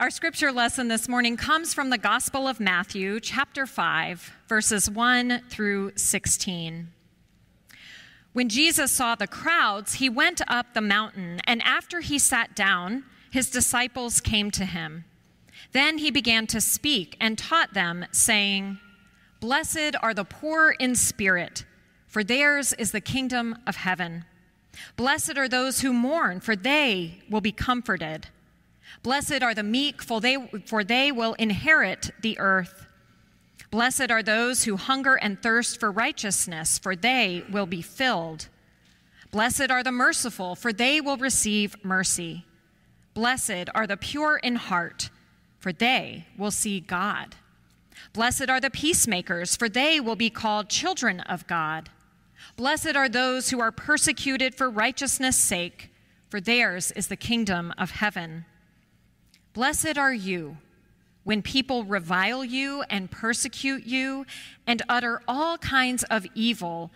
Our scripture lesson this morning comes from the Gospel of Matthew, chapter 5, verses 1 through 16. When Jesus saw the crowds, he went up the mountain, and after he sat down, his disciples came to him. Then he began to speak and taught them, saying, Blessed are the poor in spirit, for theirs is the kingdom of heaven. Blessed are those who mourn, for they will be comforted. Blessed are the meek, for they, for they will inherit the earth. Blessed are those who hunger and thirst for righteousness, for they will be filled. Blessed are the merciful, for they will receive mercy. Blessed are the pure in heart, for they will see God. Blessed are the peacemakers, for they will be called children of God. Blessed are those who are persecuted for righteousness' sake, for theirs is the kingdom of heaven. Blessed are you when people revile you and persecute you and utter all kinds of evil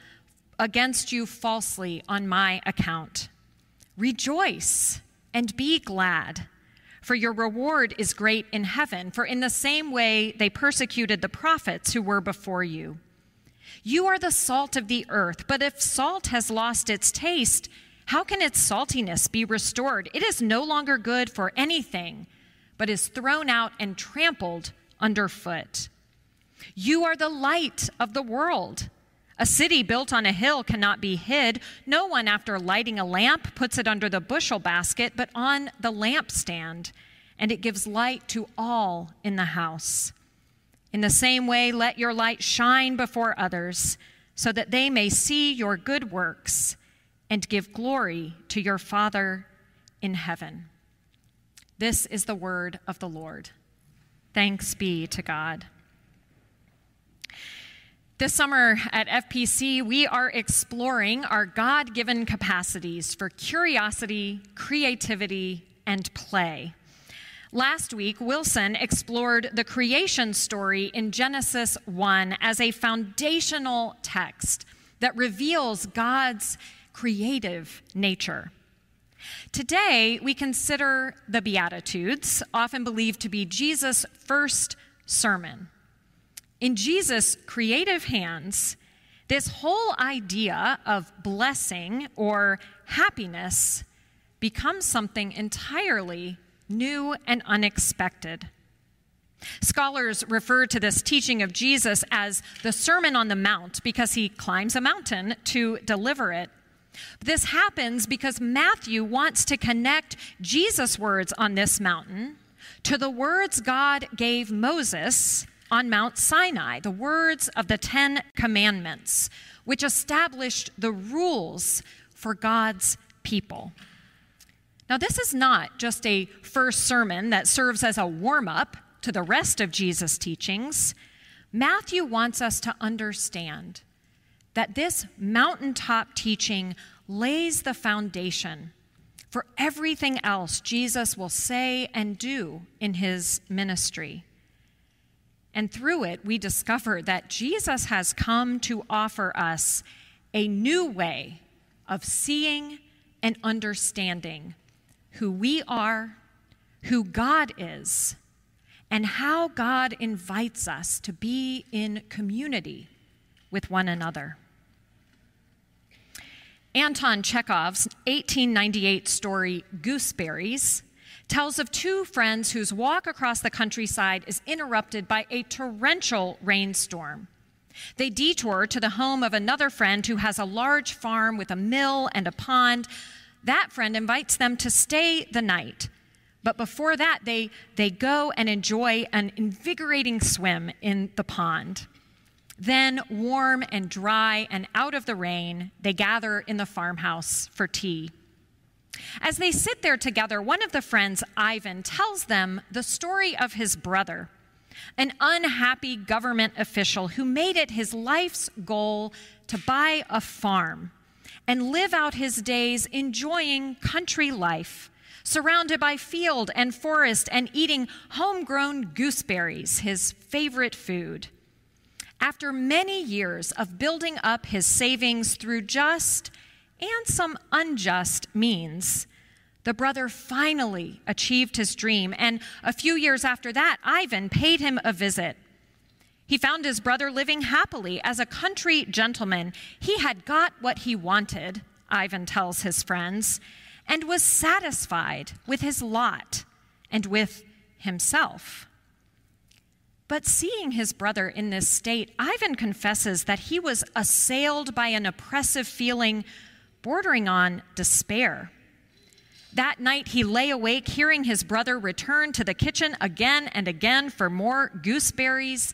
against you falsely on my account. Rejoice and be glad, for your reward is great in heaven, for in the same way they persecuted the prophets who were before you. You are the salt of the earth, but if salt has lost its taste, how can its saltiness be restored? It is no longer good for anything but is thrown out and trampled underfoot. You are the light of the world. A city built on a hill cannot be hid. No one, after lighting a lamp, puts it under the bushel basket, but on the lampstand, and it gives light to all in the house. In the same way, let your light shine before others, so that they may see your good works and give glory to your Father in heaven. This is the word of the Lord. Thanks be to God. This summer at FPC, we are exploring our God given capacities for curiosity, creativity, and play. Last week, Wilson explored the creation story in Genesis 1 as a foundational text that reveals God's creative nature. Today, we consider the Beatitudes, often believed to be Jesus' first sermon. In Jesus' creative hands, this whole idea of blessing or happiness becomes something entirely new and unexpected. Scholars refer to this teaching of Jesus as the Sermon on the Mount because he climbs a mountain to deliver it. This happens because Matthew wants to connect Jesus' words on this mountain to the words God gave Moses on Mount Sinai, the words of the Ten Commandments, which established the rules for God's people. Now, this is not just a first sermon that serves as a warm up to the rest of Jesus' teachings. Matthew wants us to understand that this mountaintop teaching lays the foundation for everything else Jesus will say and do in his ministry. And through it, we discover that Jesus has come to offer us a new way of seeing and understanding who we are, who God is, and how God invites us to be in community with one another. Anton Chekhov's 1898 story, Gooseberries, tells of two friends whose walk across the countryside is interrupted by a torrential rainstorm. They detour to the home of another friend who has a large farm with a mill and a pond. That friend invites them to stay the night. But before that, they, they go and enjoy an invigorating swim in the pond. Then, warm and dry and out of the rain, they gather in the farmhouse for tea. As they sit there together, one of the friends, Ivan, tells them the story of his brother, an unhappy government official who made it his life's goal to buy a farm and live out his days enjoying country life, surrounded by field and forest and eating homegrown gooseberries, his favorite food. After many years of building up his savings through just and some unjust means, The brother finally achieved his dream, and a few years after that, Ivan paid him a visit. He found his brother living happily as a country gentleman. He had got what he wanted, Ivan tells his friends, and was satisfied with his lot and with himself. But seeing his brother in this state, Ivan confesses that he was assailed by an oppressive feeling bordering on despair. That night, he lay awake, hearing his brother return to the kitchen again and again for more gooseberries,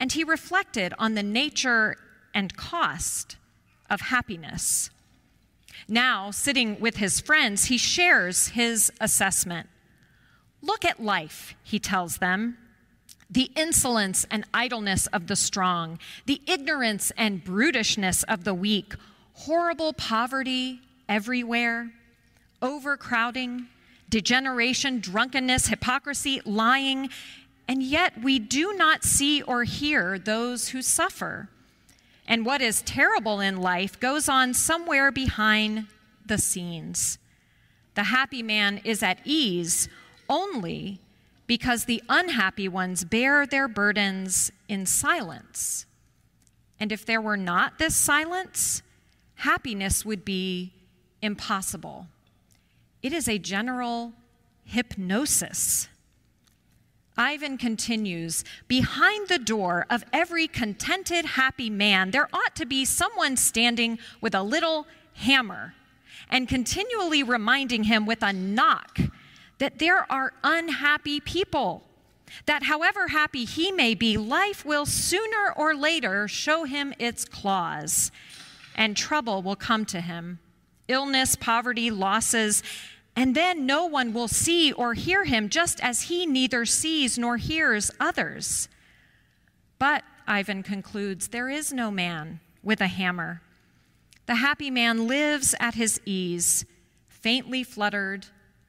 and he reflected on the nature and cost of happiness. Now, sitting with his friends, he shares his assessment. Look at life, he tells them. The insolence and idleness of the strong, the ignorance and brutishness of the weak, horrible poverty everywhere, overcrowding, degeneration, drunkenness, hypocrisy, lying, and yet we do not see or hear those who suffer. And what is terrible in life goes on somewhere behind the scenes. The happy man is at ease only because the unhappy ones bear their burdens in silence. And if there were not this silence, happiness would be impossible. It is a general hypnosis. Ivan continues Behind the door of every contented, happy man, there ought to be someone standing with a little hammer and continually reminding him with a knock that there are unhappy people. That however happy he may be, life will sooner or later show him its claws, and trouble will come to him illness, poverty, losses, and then no one will see or hear him, just as he neither sees nor hears others. But, Ivan concludes, there is no man with a hammer. The happy man lives at his ease, faintly fluttered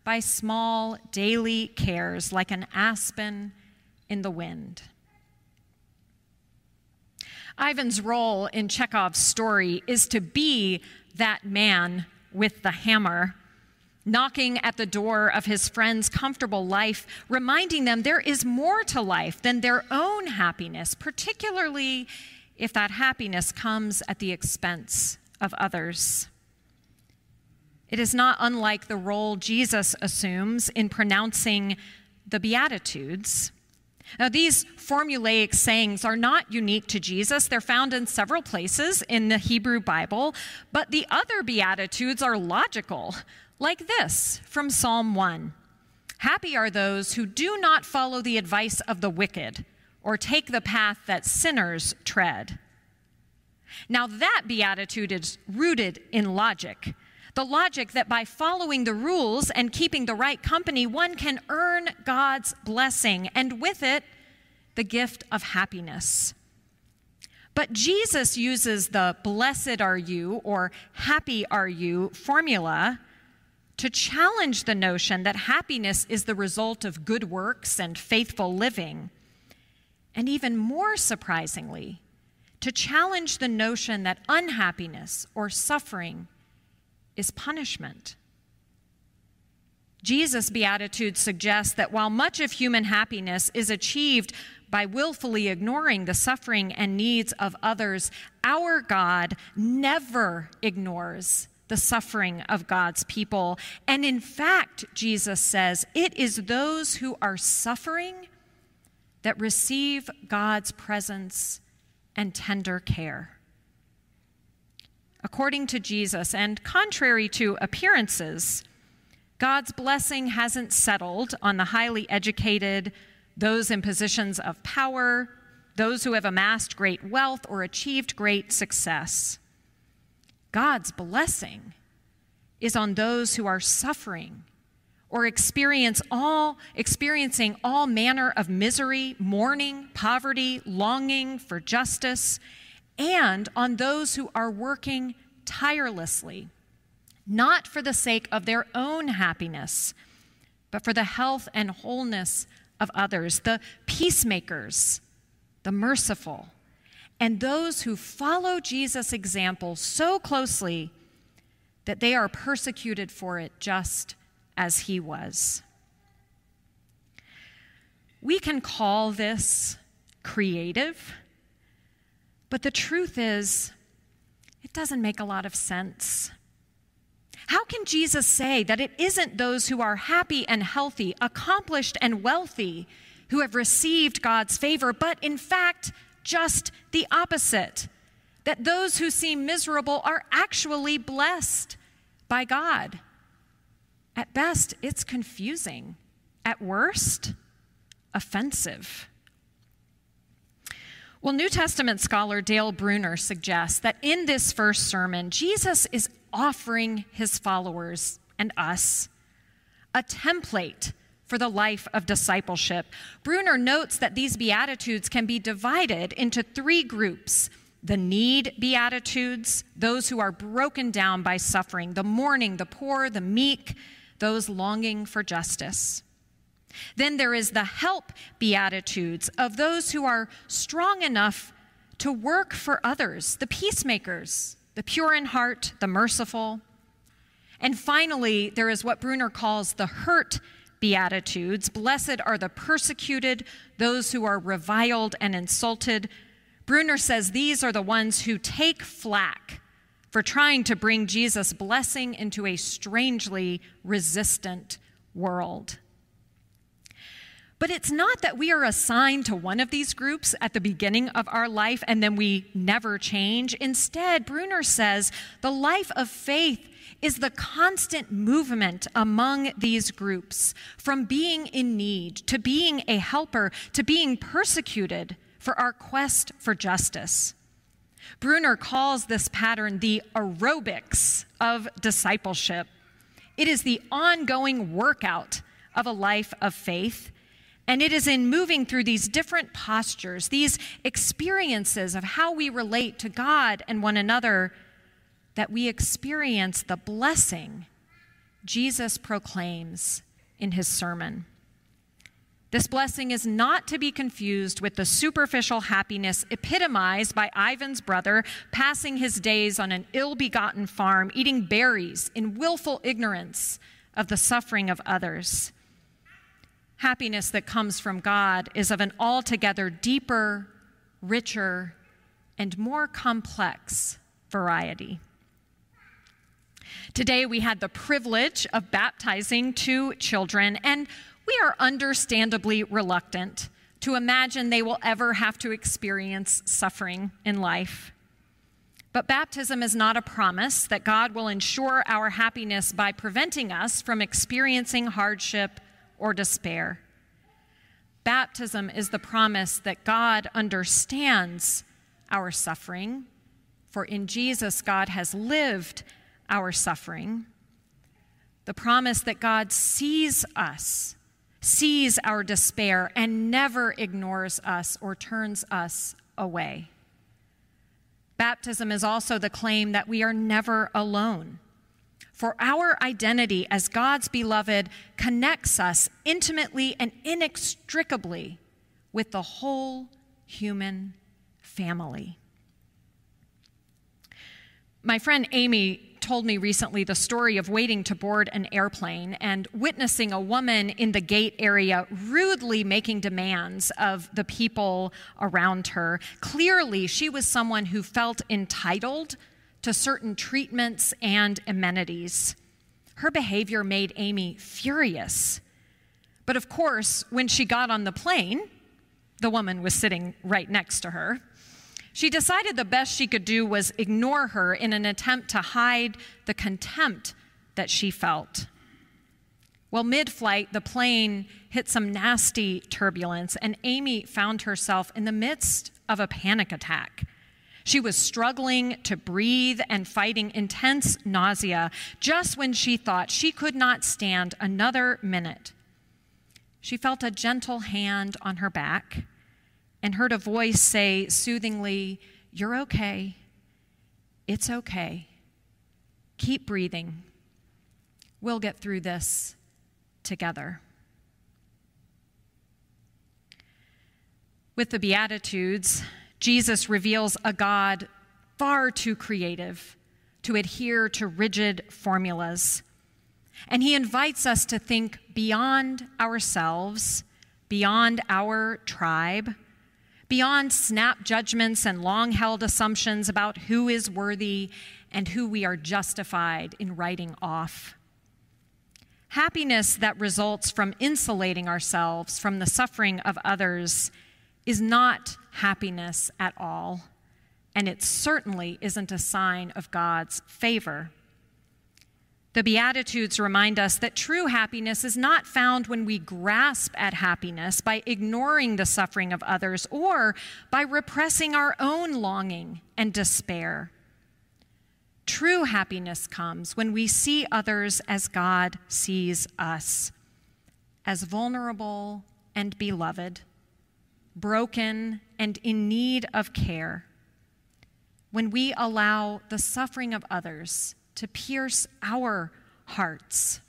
by small daily cares like an aspen in the wind. Ivan's role in Chekhov's story is to be that man with the hammer, knocking at the door of his friend's comfortable life, reminding them there is more to life than their own happiness, particularly if that happiness comes at the expense of others. It is not unlike the role Jesus assumes in pronouncing the Beatitudes. Now, these formulaic sayings are not unique to Jesus. They're found in several places in the Hebrew Bible, but the other Beatitudes are logical, like this from Psalm 1 Happy are those who do not follow the advice of the wicked or take the path that sinners tread. Now, that beatitude is rooted in logic. The logic that by following the rules and keeping the right company, one can earn God's blessing, and with it, the gift of happiness. But Jesus uses the blessed are you or happy are you formula to challenge the notion that happiness is the result of good works and faithful living. And even more surprisingly, to challenge the notion that unhappiness or suffering is punishment. Jesus' Beatitude suggests that while much of human happiness is achieved by willfully ignoring the suffering and needs of others, our God never ignores the suffering of God's people. And in fact, Jesus says, it is those who are suffering that receive God's presence and tender care. According to Jesus, and contrary to appearances, God's blessing hasn't settled on the highly educated, those in positions of power, those who have amassed great wealth or achieved great success. God's blessing is on those who are suffering or experience all experiencing all manner of misery, mourning, poverty, longing for justice, and on those who are working tirelessly, not for the sake of their own happiness, but for the health and wholeness of others, the peacemakers, the merciful, and those who follow Jesus' example so closely that they are persecuted for it just as he was. We can call this creative, but the truth is, it doesn't make a lot of sense. How can Jesus say that it isn't those who are happy and healthy, accomplished and wealthy, who have received God's favor, but in fact, just the opposite? That those who seem miserable are actually blessed by God. At best, it's confusing. At worst, offensive. Well, New Testament scholar Dale Bruner suggests that in this first sermon, Jesus is offering his followers and us a template for the life of discipleship. Bruner notes that these Beatitudes can be divided into three groups the need Beatitudes, those who are broken down by suffering, the mourning, the poor, the meek, those longing for justice. Then there is the help beatitudes of those who are strong enough to work for others, the peacemakers, the pure in heart, the merciful. And finally, there is what Bruner calls the hurt beatitudes. Blessed are the persecuted, those who are reviled and insulted. Bruner says these are the ones who take flack for trying to bring Jesus' blessing into a strangely resistant world. But it's not that we are assigned to one of these groups at the beginning of our life and then we never change. Instead, Bruner says the life of faith is the constant movement among these groups from being in need to being a helper to being persecuted for our quest for justice. Bruner calls this pattern the aerobics of discipleship. It is the ongoing workout of a life of faith and it is in moving through these different postures, these experiences of how we relate to God and one another, that we experience the blessing Jesus proclaims in his sermon. This blessing is not to be confused with the superficial happiness epitomized by Ivan's brother passing his days on an ill begotten farm, eating berries in willful ignorance of the suffering of others happiness that comes from God is of an altogether deeper, richer, and more complex variety. Today, we had the privilege of baptizing two children, and we are understandably reluctant to imagine they will ever have to experience suffering in life. But baptism is not a promise that God will ensure our happiness by preventing us from experiencing hardship or despair. Baptism is the promise that God understands our suffering, for in Jesus, God has lived our suffering. The promise that God sees us, sees our despair, and never ignores us or turns us away. Baptism is also the claim that we are never alone for our identity as God's beloved connects us intimately and inextricably with the whole human family. My friend Amy told me recently the story of waiting to board an airplane and witnessing a woman in the gate area rudely making demands of the people around her. Clearly, she was someone who felt entitled to certain treatments and amenities. Her behavior made Amy furious. But of course, when she got on the plane, the woman was sitting right next to her. She decided the best she could do was ignore her in an attempt to hide the contempt that she felt. Well, mid flight, the plane hit some nasty turbulence, and Amy found herself in the midst of a panic attack. She was struggling to breathe and fighting intense nausea just when she thought she could not stand another minute. She felt a gentle hand on her back and heard a voice say soothingly, You're okay. It's okay. Keep breathing. We'll get through this together. With the Beatitudes, Jesus reveals a God far too creative to adhere to rigid formulas. And he invites us to think beyond ourselves, beyond our tribe, beyond snap judgments and long held assumptions about who is worthy and who we are justified in writing off. Happiness that results from insulating ourselves from the suffering of others is not happiness at all, and it certainly isn't a sign of God's favor. The Beatitudes remind us that true happiness is not found when we grasp at happiness by ignoring the suffering of others or by repressing our own longing and despair. True happiness comes when we see others as God sees us, as vulnerable and beloved, broken and in need of care. When we allow the suffering of others to pierce our hearts,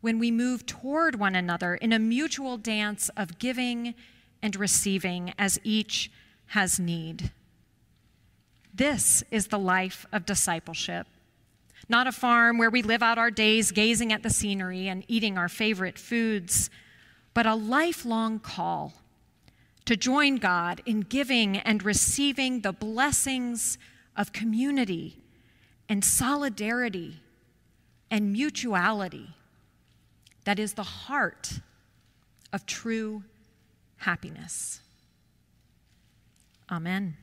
when we move toward one another in a mutual dance of giving and receiving as each has need. This is the life of discipleship. Not a farm where we live out our days gazing at the scenery and eating our favorite foods, but a lifelong call to join God in giving and receiving the blessings of community and solidarity and mutuality that is the heart of true happiness. Amen.